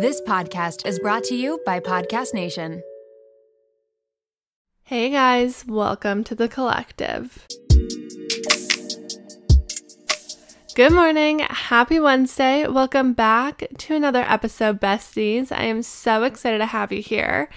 This podcast is brought to you by Podcast Nation. Hey guys, welcome to the collective. Good morning. Happy Wednesday. Welcome back to another episode, besties. I am so excited to have you here.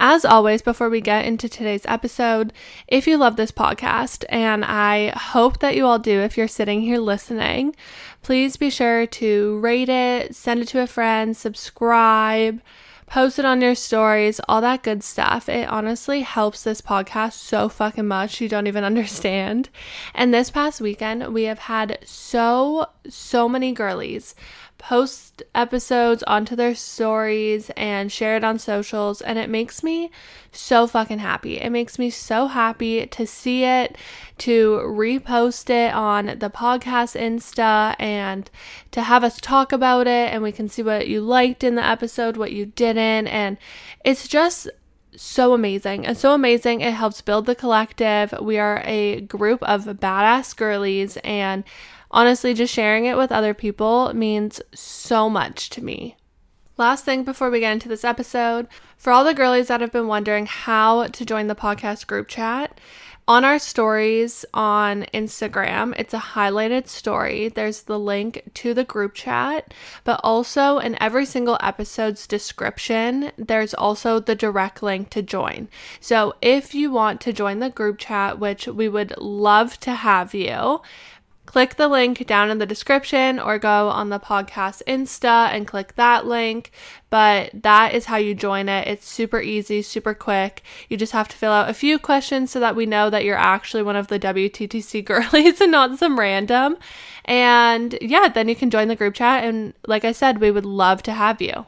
As always, before we get into today's episode, if you love this podcast, and I hope that you all do if you're sitting here listening, please be sure to rate it, send it to a friend, subscribe post it on your stories, all that good stuff. It honestly helps this podcast so fucking much. You don't even understand. And this past weekend, we have had so, so many girlies post episodes onto their stories and share it on socials. And it makes me so fucking happy. It makes me so happy to see it, to repost it on the podcast Insta, and to have us talk about it. And we can see what you liked in the episode, what you didn't. And it's just so amazing and so amazing. It helps build the collective. We are a group of badass girlies and Honestly, just sharing it with other people means so much to me. Last thing before we get into this episode, for all the girlies that have been wondering how to join the podcast group chat, on our stories on Instagram, it's a highlighted story. There's the link to the group chat, but also in every single episode's description, there's also the direct link to join. So if you want to join the group chat, which we would love to have you, click the link down in the description or go on the podcast Insta and click that link. But that is how you join it. It's super easy, super quick. You just have to fill out a few questions so that we know that you're actually one of the WTTC girlies and not some random. And yeah, then you can join the group chat. And like I said, we would love to have you.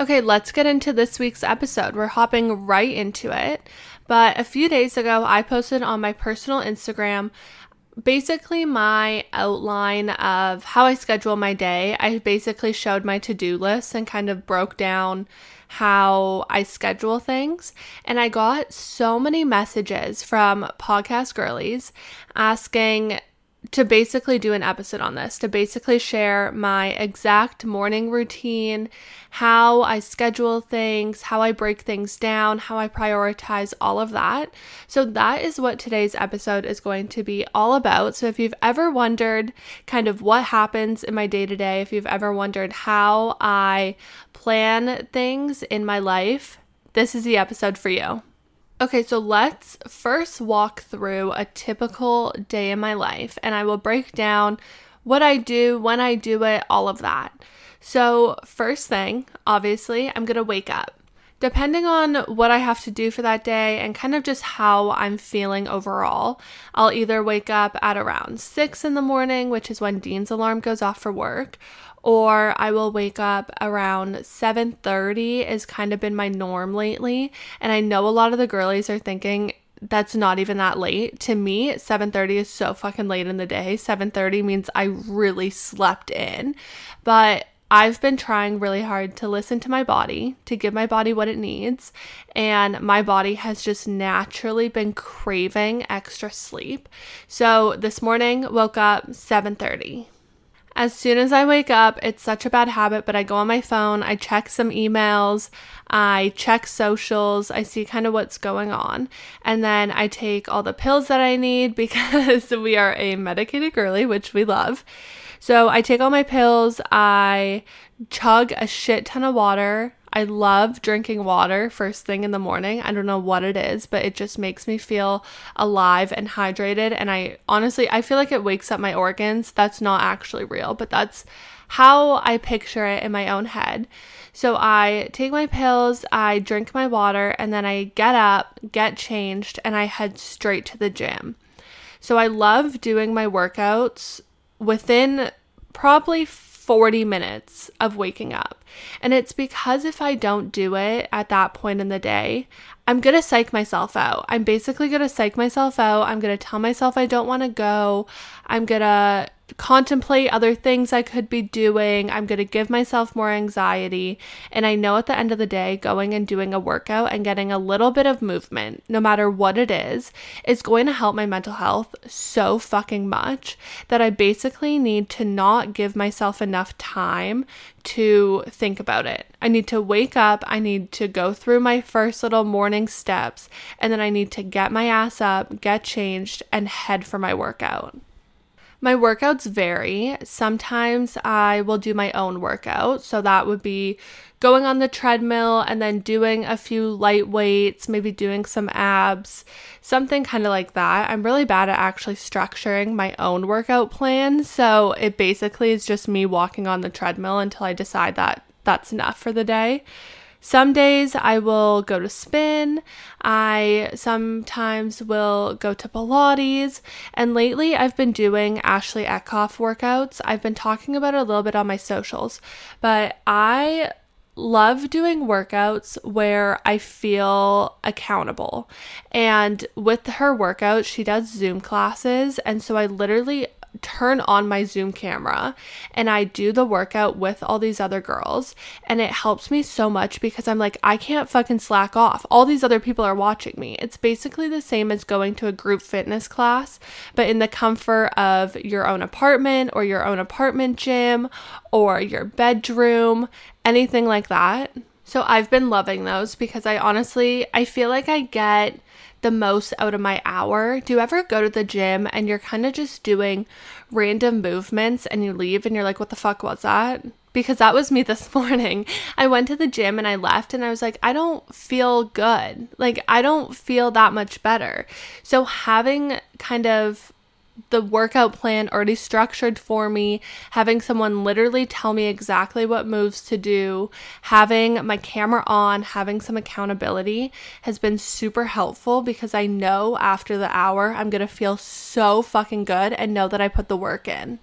Okay, let's get into this week's episode. We're hopping right into it. But a few days ago, I posted on my personal Instagram basically my outline of how I schedule my day. I basically showed my to do list and kind of broke down how I schedule things. And I got so many messages from podcast girlies asking to basically do an episode on this, to basically share my exact morning routine, how I schedule things, how I break things down, how I prioritize all of that. So, that is what today's episode is going to be all about. So, if you've ever wondered kind of what happens in my day to day, if you've ever wondered how I plan things in my life, this is the episode for you. Okay, so let's first walk through a typical day in my life and I will break down what I do, when I do it, all of that. So, first thing, obviously, I'm gonna wake up. Depending on what I have to do for that day and kind of just how I'm feeling overall, I'll either wake up at around 6 in the morning, which is when Dean's alarm goes off for work, or I will wake up around 7:30 is kind of been my norm lately and I know a lot of the girlies are thinking that's not even that late. To me, 7:30 is so fucking late in the day. 7:30 means I really slept in. But I've been trying really hard to listen to my body, to give my body what it needs, and my body has just naturally been craving extra sleep. So this morning woke up 7:30. As soon as I wake up, it's such a bad habit, but I go on my phone, I check some emails, I check socials, I see kind of what's going on, and then I take all the pills that I need because we are a medicated girly, which we love. So I take all my pills, I chug a shit ton of water, I love drinking water first thing in the morning. I don't know what it is, but it just makes me feel alive and hydrated. And I honestly, I feel like it wakes up my organs. That's not actually real, but that's how I picture it in my own head. So I take my pills, I drink my water, and then I get up, get changed, and I head straight to the gym. So I love doing my workouts within probably 40 minutes of waking up. And it's because if I don't do it at that point in the day, I'm going to psych myself out. I'm basically going to psych myself out. I'm going to tell myself I don't want to go. I'm going to contemplate other things I could be doing. I'm going to give myself more anxiety. And I know at the end of the day, going and doing a workout and getting a little bit of movement, no matter what it is, is going to help my mental health so fucking much that I basically need to not give myself enough time to think about it. I need to wake up, I need to go through my first little morning steps, and then I need to get my ass up, get changed, and head for my workout. My workouts vary. Sometimes I will do my own workout. So that would be going on the treadmill and then doing a few light weights, maybe doing some abs, something kind of like that. I'm really bad at actually structuring my own workout plan. So it basically is just me walking on the treadmill until I decide that that's enough for the day. Some days I will go to spin. I sometimes will go to Pilates. And lately I've been doing Ashley Eckhoff workouts. I've been talking about it a little bit on my socials, but I love doing workouts where I feel accountable. And with her workout, she does Zoom classes. And so I literally turn on my Zoom camera and I do the workout with all these other girls. And it helps me so much because I'm like, I can't fucking slack off. All these other people are watching me. It's basically the same as going to a group fitness class, but in the comfort of your own apartment or your own apartment gym or your bedroom, anything like that. So I've been loving those because I honestly I feel like I get the most out of my hour. Do you ever go to the gym and you're kind of just doing random movements and you leave and you're like, what the fuck was that? Because that was me this morning. I went to the gym and I left and I was like, I don't feel good. Like, I don't feel that much better. So, having kind of the workout plan already structured for me, having someone literally tell me exactly what moves to do, having my camera on, having some accountability has been super helpful because I know after the hour I'm going to feel so fucking good and know that I put the work in.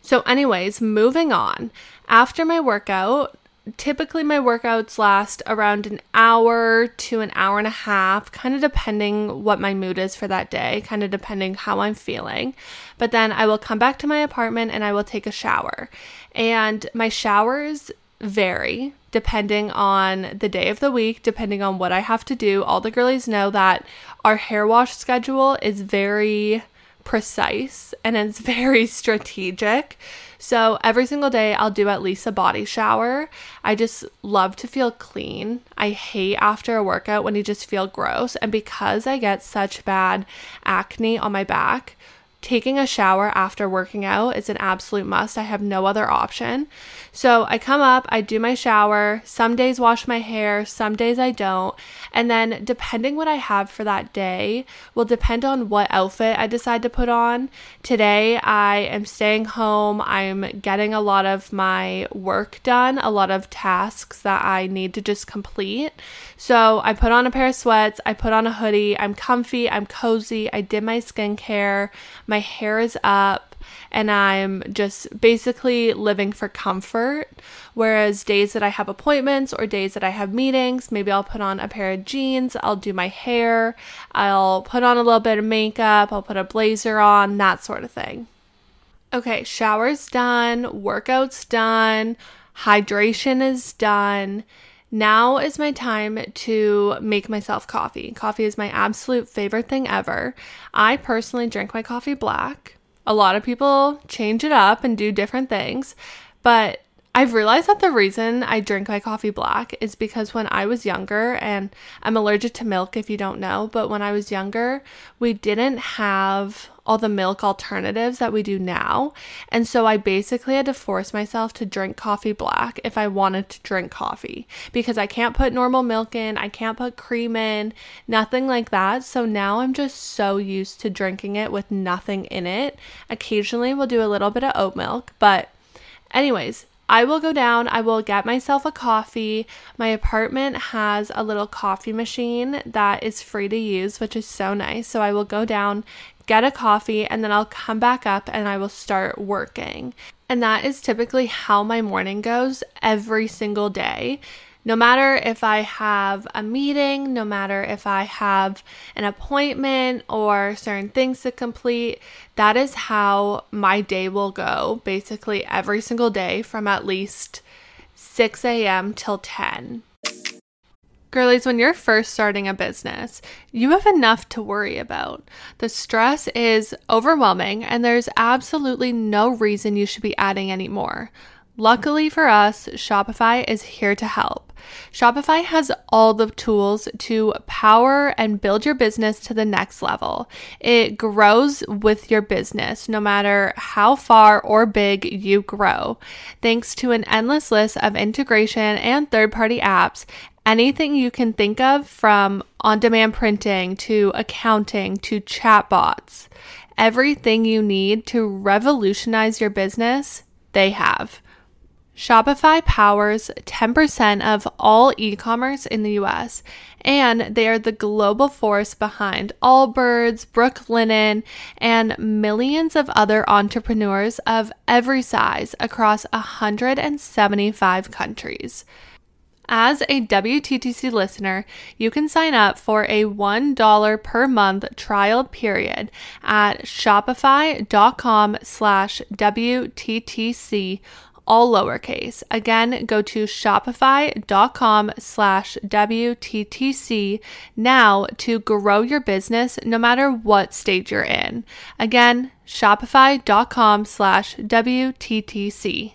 So, anyways, moving on. After my workout, typically my workouts last around an hour to an hour and a half, kind of depending what my mood is for that day, kind of depending how I'm feeling. But then I will come back to my apartment and I will take a shower. And my showers vary depending on the day of the week, depending on what I have to do. All the girlies know that our hair wash schedule is very precise and it's very strategic. So every single day, I'll do at least a body shower. I just love to feel clean. I hate after a workout when you just feel gross. And because I get such bad acne on my back, taking a shower after working out is an absolute must. I have no other option. So I come up, I do my shower. Some days wash my hair, some days I don't. And then depending what I have for that day will depend on what outfit I decide to put on. Today I am staying home. I'm getting a lot of my work done, a lot of tasks that I need to just complete. So I put on a pair of sweats, I put on a hoodie, I'm comfy, I'm cozy, I did my skincare, my hair is up, and I'm just basically living for comfort. Whereas days that I have appointments or days that I have meetings, maybe I'll put on a pair of jeans, I'll do my hair, I'll put on a little bit of makeup, I'll put a blazer on, that sort of thing. Okay, shower's done, workout's done, hydration is done. Now is my time to make myself coffee. Coffee is my absolute favorite thing ever. I personally drink my coffee black. A lot of people change it up and do different things, but I've realized that the reason I drink my coffee black is because when I was younger, and I'm allergic to milk if you don't know, but when I was younger, we didn't have all the milk alternatives that we do now. And so I basically had to force myself to drink coffee black if I wanted to drink coffee because I can't put normal milk in, I can't put cream in, nothing like that. So now I'm just so used to drinking it with nothing in it. Occasionally we'll do a little bit of oat milk, but anyways, I will go down, I will get myself a coffee. My apartment has a little coffee machine that is free to use, which is so nice. So I will go down, get a coffee, and then I'll come back up and I will start working. And that is typically how my morning goes every single day. No matter if I have a meeting, no matter if I have an appointment or certain things to complete, that is how my day will go basically every single day from at least 6 a.m. till 10. Girlies, when you're first starting a business, you have enough to worry about. The stress is overwhelming, and there's absolutely no reason you should be adding any more. Luckily for us, Shopify is here to help. Shopify has all the tools to power and build your business to the next level. It grows with your business, no matter how far or big you grow. Thanks to an endless list of integration and third party apps, anything you can think of from on demand printing to accounting to chatbots, everything you need to revolutionize your business, they have. Shopify powers 10% of all e commerce in the US, and they are the global force behind Allbirds, Brooklinen, and millions of other entrepreneurs of every size across 175 countries. As a WTTC listener, you can sign up for a $1 per month trial period at shopify.com slash WTTC all lowercase. Again, go to shopify.com slash WTTC now to grow your business no matter what stage you're in. Again, shopify.com slash WTTC.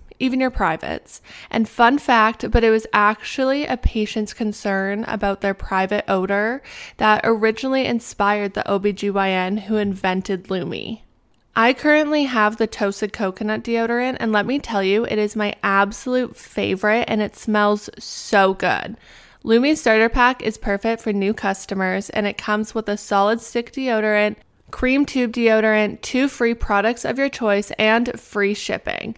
even your privates. And fun fact, but it was actually a patient's concern about their private odor that originally inspired the OBGYN who invented Lume. I currently have the toasted coconut deodorant, and let me tell you, it is my absolute favorite and it smells so good. Lume Starter Pack is perfect for new customers, and it comes with a solid stick deodorant, cream tube deodorant, two free products of your choice, and free shipping.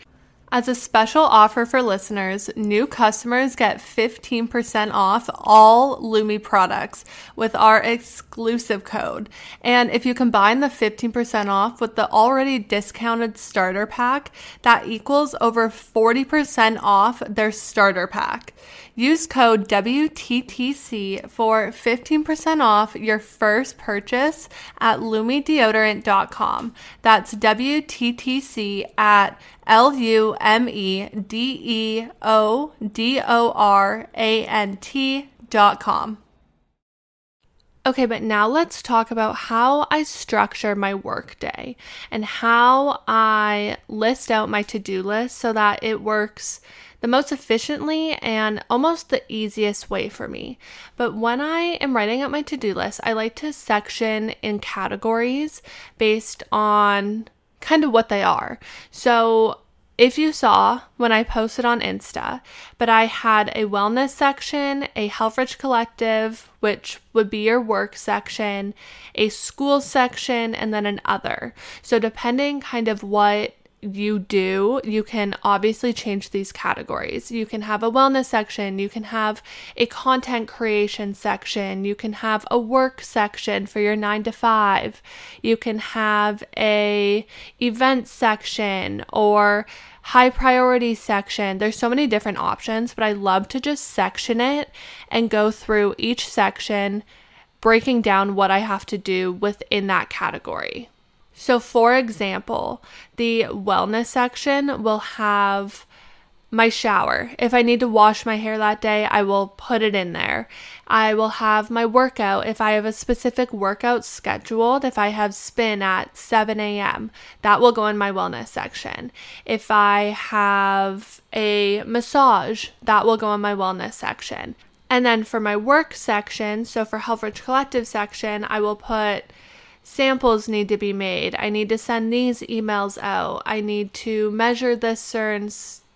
As a special offer for listeners, new customers get 15% off all Lume products with our exclusive code. And if you combine the 15% off with the already discounted starter pack, that equals over 40% off their starter pack. Use code WTTC for 15% off your first purchase at lumedeodorant.com. That's WTTC at L U M E D E O D O R A N T dot com. Okay, but now let's talk about how I structure my workday and how I list out my to do list so that it works the most efficiently and almost the easiest way for me. But when I am writing out my to do list, I like to section in categories based on kind of what they are. So if you saw when I posted on Insta, but I had a wellness section, a Helfrich Collective, which would be your work section, a school section, and then an other. So, depending kind of what you do, you can obviously change these categories. You can have a wellness section, you can have a content creation section, you can have a work section for your 9 to 5. You can have a event section or high priority section. There's so many different options, but I love to just section it and go through each section breaking down what I have to do within that category. So, for example, the wellness section will have my shower. If I need to wash my hair that day, I will put it in there. I will have my workout. If I have a specific workout scheduled, if I have spin at 7 a.m., that will go in my wellness section. If I have a massage, that will go in my wellness section. And then for my work section, so for Helfrich Collective section, I will put samples need to be made. I need to send these emails out. I need to measure this certain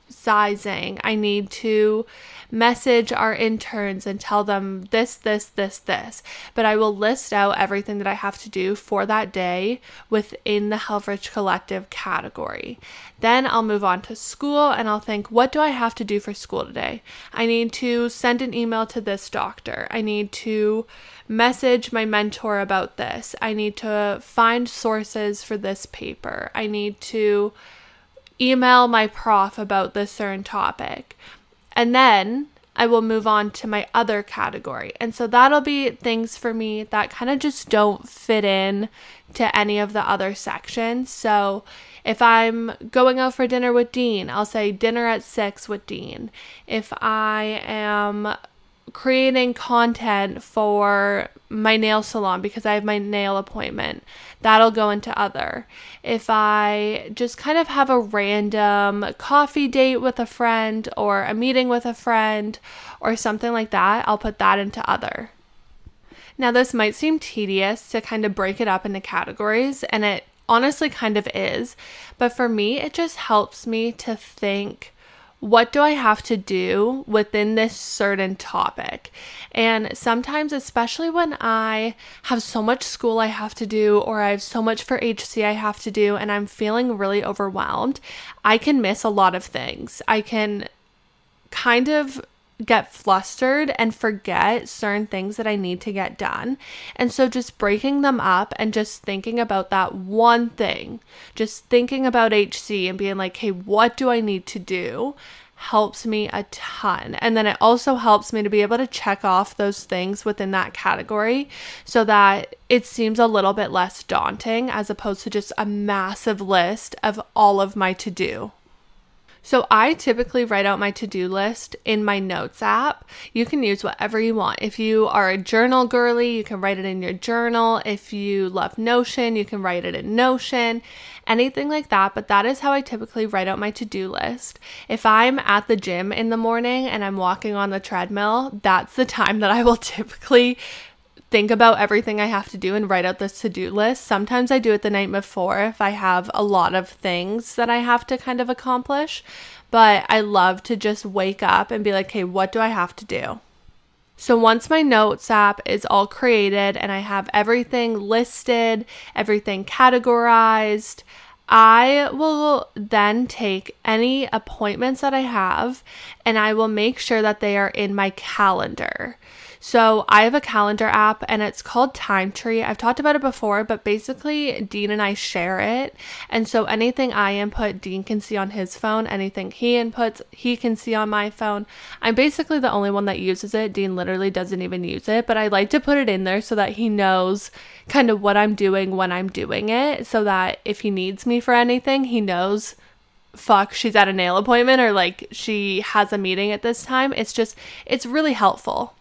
sizing. I need to message our interns and tell them this, this, this, this. But I will list out everything that I have to do for that day within the Helfrich Collective category. Then I'll move on to school and I'll think, what do I have to do for school today? I need to send an email to this doctor. I need to message my mentor about this. I need to find sources for this paper. I need to email my prof about this certain topic. And then I will move on to my other category. And so that'll be things for me that kind of just don't fit in to any of the other sections. So if I'm going out for dinner with Dean, I'll say dinner at six with Dean. If I am creating content for my nail salon because I have my nail appointment. That'll go into other. If I just kind of have a random coffee date with a friend or a meeting with a friend or something like that, I'll put that into other. Now, this might seem tedious to kind of break it up into categories, and it honestly kind of is, but for me, it just helps me to think what do I have to do within this certain topic? And sometimes, especially when I have so much school I have to do, or I have so much for HC I have to do, and I'm feeling really overwhelmed, I can miss a lot of things. I can kind of get flustered and forget certain things that I need to get done. And so just breaking them up and just thinking about that one thing, just thinking about HC and being like, hey, what do I need to do? helps me a ton. And then it also helps me to be able to check off those things within that category so that it seems a little bit less daunting as opposed to just a massive list of all of my to do. So I typically write out my to do list in my notes app. You can use whatever you want. If you are a journal girly, you can write it in your journal. If you love Notion, you can write it in Notion, anything like that. But that is how I typically write out my to do list. If I'm at the gym in the morning and I'm walking on the treadmill, that's the time that I will typically think about everything I have to do and write out this to do list. Sometimes I do it the night before if I have a lot of things that I have to kind of accomplish. But I love to just wake up and be like, hey, what do I have to do? So once my notes app is all created and I have everything listed, everything categorized, I will then take any appointments that I have and I will make sure that they are in my calendar. So I have a calendar app and it's called Time Tree. I've talked about it before, but basically Dean and I share it. And so anything I input, Dean can see on his phone. Anything he inputs, he can see on my phone. I'm basically the only one that uses it. Dean literally doesn't even use it, but I like to put it in there so that he knows kind of what I'm doing when I'm doing it so that if he needs me for anything, he knows fuck, she's at a nail appointment or like she has a meeting at this time. It's just, it's really helpful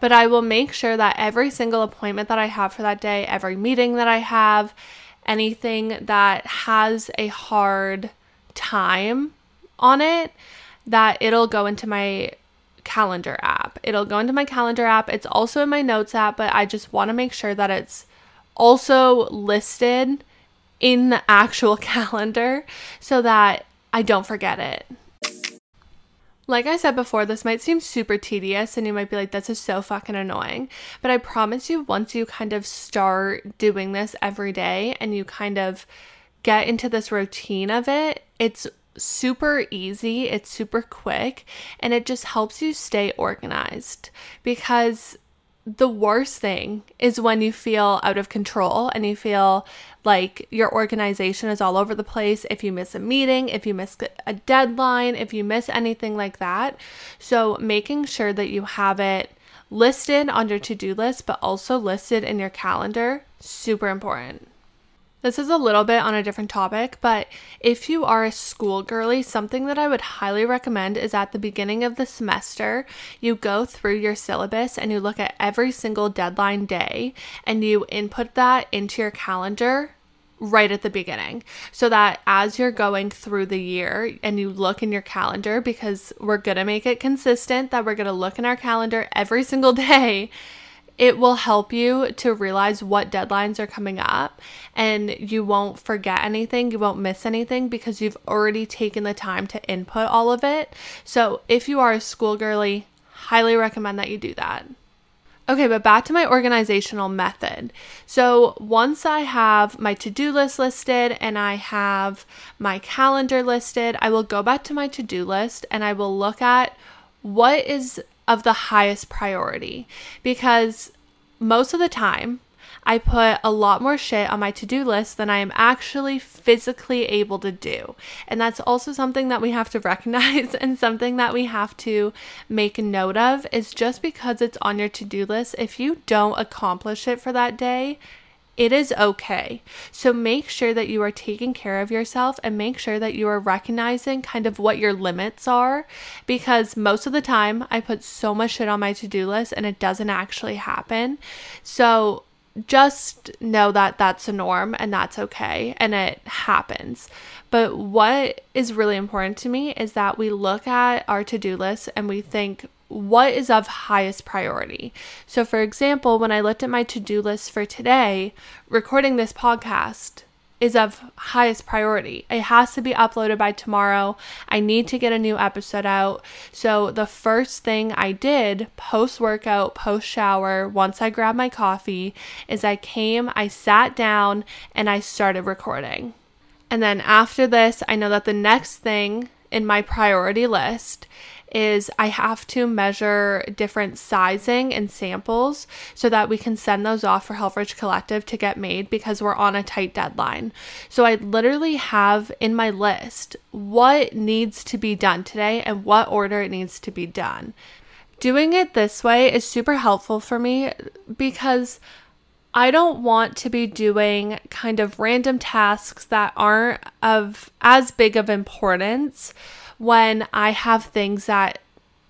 but I will make sure that every single appointment that I have for that day, every meeting that I have, anything that has a hard time on it, that it'll go into my calendar app. It'll go into my calendar app. It's also in my notes app, but I just want to make sure that it's also listed in the actual calendar so that I don't forget it. Like I said before, this might seem super tedious and you might be like, this is so fucking annoying. But I promise you, once you kind of start doing this every day and you kind of get into this routine of it, it's super easy, it's super quick, and it just helps you stay organized because the worst thing is when you feel out of control and you feel like your organization is all over the place. If you miss a meeting, if you miss a deadline, if you miss anything like that. So, making sure that you have it listed on your to do list, but also listed in your calendar, super important. This is a little bit on a different topic, but if you are a school girly, something that I would highly recommend is at the beginning of the semester, you go through your syllabus and you look at every single deadline day and you input that into your calendar right at the beginning. So that as you're going through the year and you look in your calendar because we're going to make it consistent that we're going to look in our calendar every single day it will help you to realize what deadlines are coming up and you won't forget anything, you won't miss anything because you've already taken the time to input all of it. So, if you are a school girly, highly recommend that you do that. Okay, but back to my organizational method. So once I have my to do list listed and I have my calendar listed, I will go back to my to do list and I will look at what is of the highest priority because most of the time I put a lot more shit on my to do list than I am actually physically able to do. And that's also something that we have to recognize and something that we have to make note of is just because it's on your to do list, if you don't accomplish it for that day, it is okay. So make sure that you are taking care of yourself and make sure that you are recognizing kind of what your limits are because most of the time I put so much shit on my to do list and it doesn't actually happen. So just know that that's a norm and that's okay and it happens. But what is really important to me is that we look at our to do list and we think, what is of highest priority? So, for example, when I looked at my to do list for today, recording this podcast is of highest priority. It has to be uploaded by tomorrow. I need to get a new episode out. So, the first thing I did post workout, post shower, once I grabbed my coffee, is I came, I sat down, and I started recording. And then after this, I know that the next thing in my priority list is I have to measure different sizing and samples so that we can send those off for Helfrich Collective to get made because we're on a tight deadline. So I literally have in my list what needs to be done today and what order it needs to be done. Doing it this way is super helpful for me because I don't want to be doing kind of random tasks that aren't of as big of importance when I have things that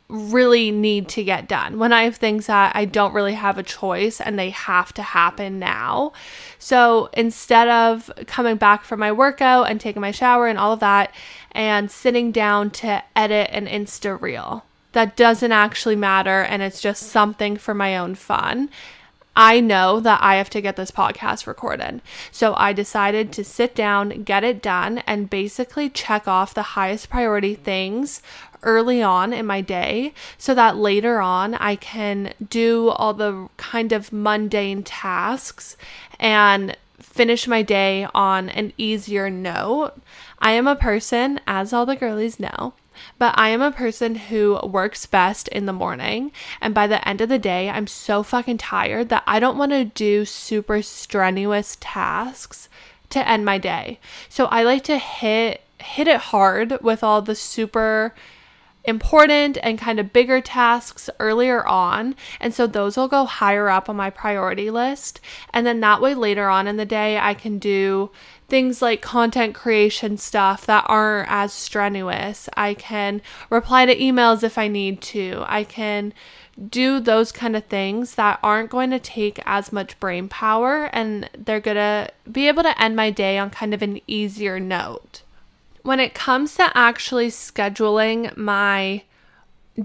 really need to get done, when I have things that I don't really have a choice and they have to happen now. So instead of coming back from my workout and taking my shower and all of that and sitting down to edit an Insta reel, that doesn't actually matter and it's just something for my own fun. I know that I have to get this podcast recorded. So I decided to sit down, get it done, and basically check off the highest priority things early on in my day so that later on I can do all the kind of mundane tasks and finish my day on an easier note. I am a person, as all the girlies know, but I am a person who works best in the morning. And by the end of the day, I'm so fucking tired that I don't want to do super strenuous tasks to end my day. So I like to hit hit it hard with all the super important and kind of bigger tasks earlier on. And so those will go higher up on my priority list. And then that way later on in the day, I can do things like content creation stuff that aren't as strenuous. I can reply to emails if I need to. I can do those kind of things that aren't going to take as much brain power and they're going to be able to end my day on kind of an easier note. When it comes to actually scheduling my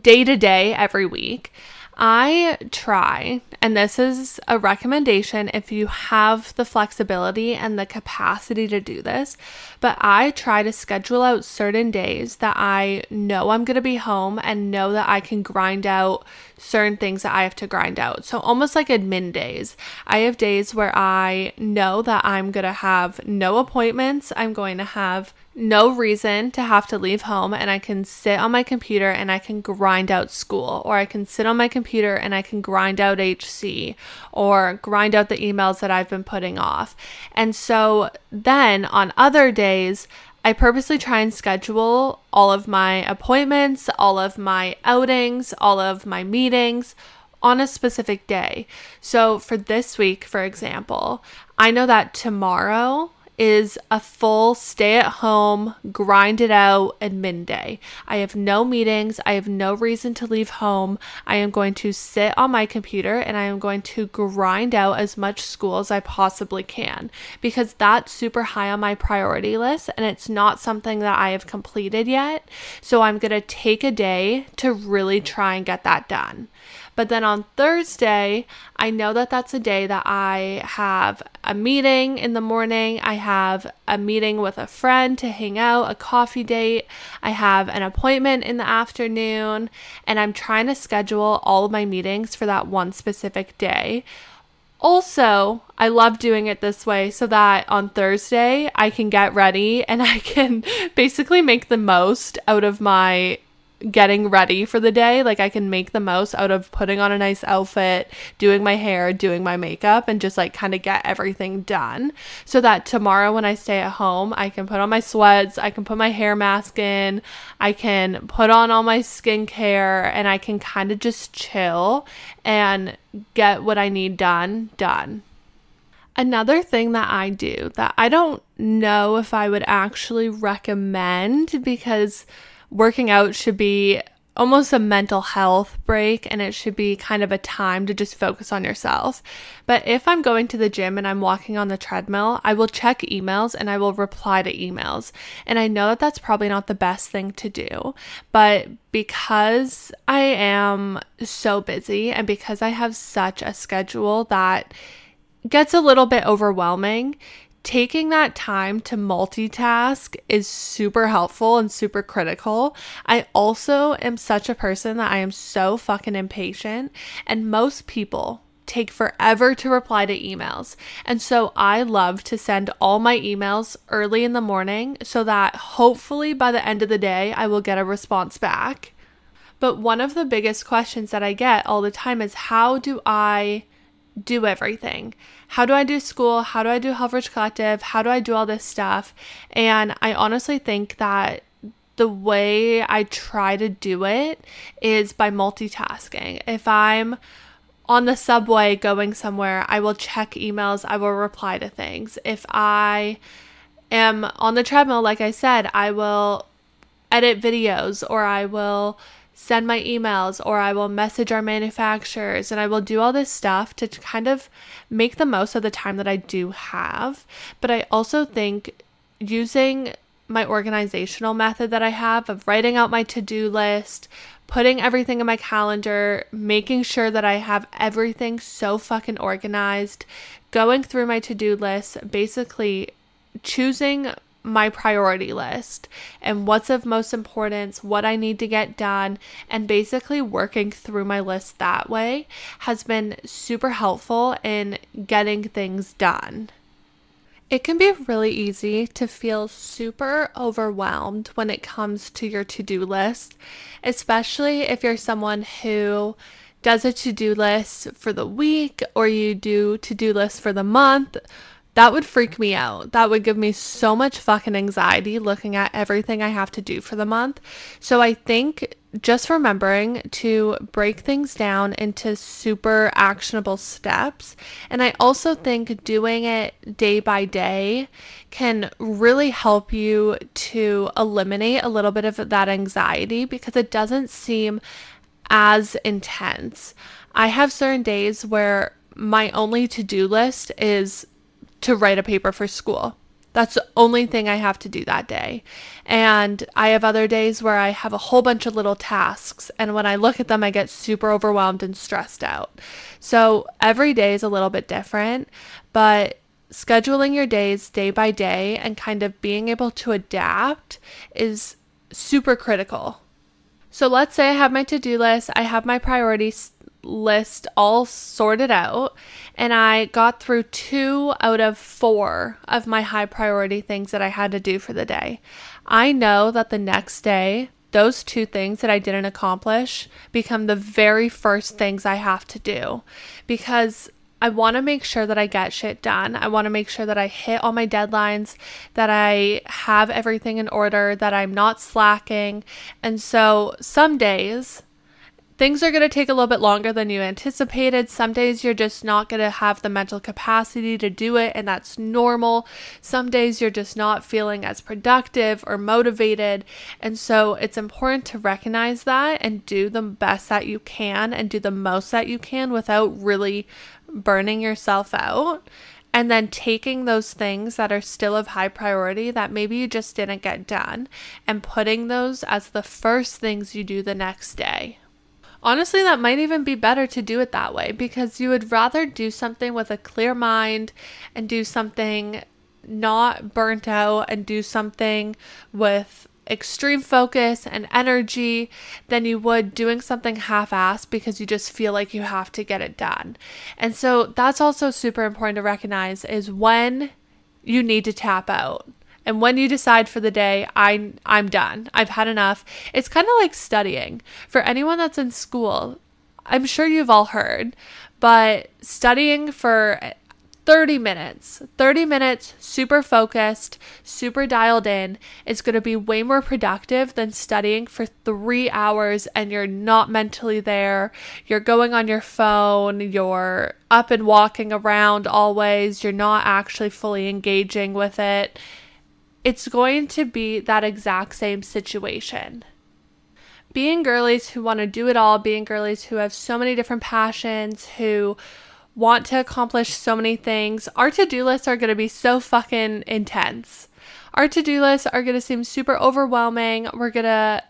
day to day every week, I try, and this is a recommendation if you have the flexibility and the capacity to do this, but I try to schedule out certain days that I know I'm going to be home and know that I can grind out certain things that I have to grind out. So, almost like admin days. I have days where I know that I'm going to have no appointments, I'm going to have no reason to have to leave home and I can sit on my computer and I can grind out school, or I can sit on my computer and I can grind out HC or grind out the emails that I've been putting off. And so then on other days, I purposely try and schedule all of my appointments, all of my outings, all of my meetings on a specific day. So for this week, for example, I know that tomorrow is a full stay at home, grind it out admin day. I have no meetings. I have no reason to leave home. I am going to sit on my computer and I am going to grind out as much school as I possibly can because that's super high on my priority list and it's not something that I have completed yet. So I'm going to take a day to really try and get that done. But then on Thursday, I know that that's a day that I have a meeting in the morning. I have a meeting with a friend to hang out, a coffee date. I have an appointment in the afternoon, and I'm trying to schedule all of my meetings for that one specific day. Also, I love doing it this way so that on Thursday I can get ready and I can basically make the most out of my getting ready for the day. Like I can make the most out of putting on a nice outfit, doing my hair, doing my makeup, and just like kind of get everything done so that tomorrow when I stay at home, I can put on my sweats, I can put my hair mask in, I can put on all my skincare, and I can kind of just chill and get what I need done, done. Another thing that I do that I don't know if I would actually recommend because working out should be almost a mental health break and it should be kind of a time to just focus on yourself. But if I'm going to the gym and I'm walking on the treadmill, I will check emails and I will reply to emails. And I know that that's probably not the best thing to do, but because I am so busy and because I have such a schedule that gets a little bit overwhelming, taking that time to multitask is super helpful and super critical. I also am such a person that I am so fucking impatient, and most people take forever to reply to emails. And so I love to send all my emails early in the morning so that hopefully by the end of the day I will get a response back. But one of the biggest questions that I get all the time is how do I do everything. How do I do school? How do I do Helfrich Collective? How do I do all this stuff? And I honestly think that the way I try to do it is by multitasking. If I'm on the subway going somewhere, I will check emails, I will reply to things. If I am on the treadmill, like I said, I will edit videos or I will send my emails or I will message our manufacturers and I will do all this stuff to kind of make the most of the time that I do have. But I also think using my organizational method that I have of writing out my to do list, putting everything in my calendar, making sure that I have everything so fucking organized, going through my to do list, basically choosing my priority list and what's of most importance, what I need to get done, and basically working through my list that way has been super helpful in getting things done. It can be really easy to feel super overwhelmed when it comes to your to do list, especially if you're someone who does a to do list for the week or you do to do lists for the month that would freak me out. That would give me so much fucking anxiety looking at everything I have to do for the month. So I think just remembering to break things down into super actionable steps. And I also think doing it day by day can really help you to eliminate a little bit of that anxiety because it doesn't seem as intense. I have certain days where my only to do list is to write a paper for school. That's the only thing I have to do that day. And I have other days where I have a whole bunch of little tasks. And when I look at them, I get super overwhelmed and stressed out. So every day is a little bit different, but scheduling your days day by day and kind of being able to adapt is super critical. So let's say I have my to do list, I have my priorities list all sorted out and I got through two out of four of my high priority things that I had to do for the day. I know that the next day, those two things that I didn't accomplish become the very first things I have to do because I want to make sure that I get shit done. I want to make sure that I hit all my deadlines, that I have everything in order, that I'm not slacking. And so some days things are going to take a little bit longer than you anticipated. Some days you're just not going to have the mental capacity to do it, and that's normal. Some days you're just not feeling as productive or motivated. And so it's important to recognize that and do the best that you can and do the most that you can without really burning yourself out. And then taking those things that are still of high priority that maybe you just didn't get done and putting those as the first things you do the next day honestly, that might even be better to do it that way because you would rather do something with a clear mind and do something not burnt out and do something with extreme focus and energy than you would doing something half assed because you just feel like you have to get it done. And so that's also super important to recognize is when you need to tap out. And when you decide for the day, I I'm done. I've had enough. It's kind of like studying. For anyone that's in school, I'm sure you've all heard, but studying for 30 minutes, 30 minutes, super focused, super dialed in, is going to be way more productive than studying for three hours and you're not mentally there. You're going on your phone, you're up and walking around always, you're not actually fully engaging with it. It's going to be that exact same situation being girlies who want to do it all, being girlies who have so many different passions, who want to accomplish so many things, our to do lists are going to be so fucking intense. Our to do lists are going to seem super overwhelming. We're going to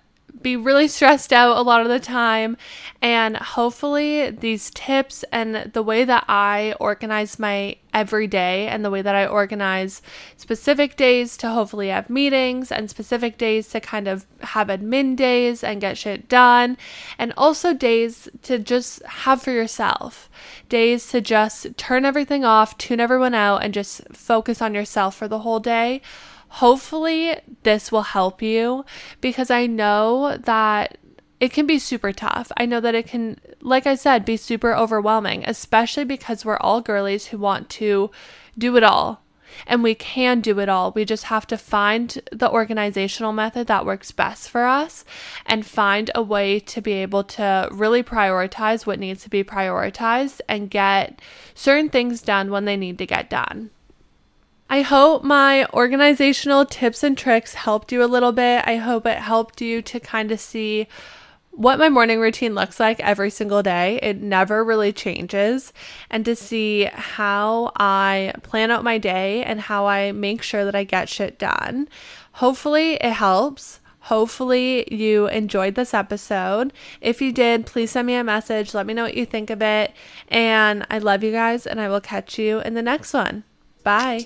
be really stressed out a lot of the time. And hopefully, these tips and the way that I organize my everyday and the way that I organize specific days to hopefully have meetings and specific days to kind of have admin days and get shit done, and also days to just have for yourself. Days to just turn everything off, tune everyone out, and just focus on yourself for the whole day Hopefully, this will help you because I know that it can be super tough. I know that it can, like I said, be super overwhelming, especially because we're all girlies who want to do it all. And we can do it all. We just have to find the organizational method that works best for us and find a way to be able to really prioritize what needs to be prioritized and get certain things done when they need to get done. I hope my organizational tips and tricks helped you a little bit. I hope it helped you to kind of see what my morning routine looks like every single day. It never really changes. And to see how I plan out my day and how I make sure that I get shit done. Hopefully, it helps. Hopefully, you enjoyed this episode. If you did, please send me a message. Let me know what you think of it. And I love you guys, and I will catch you in the next one. Bye.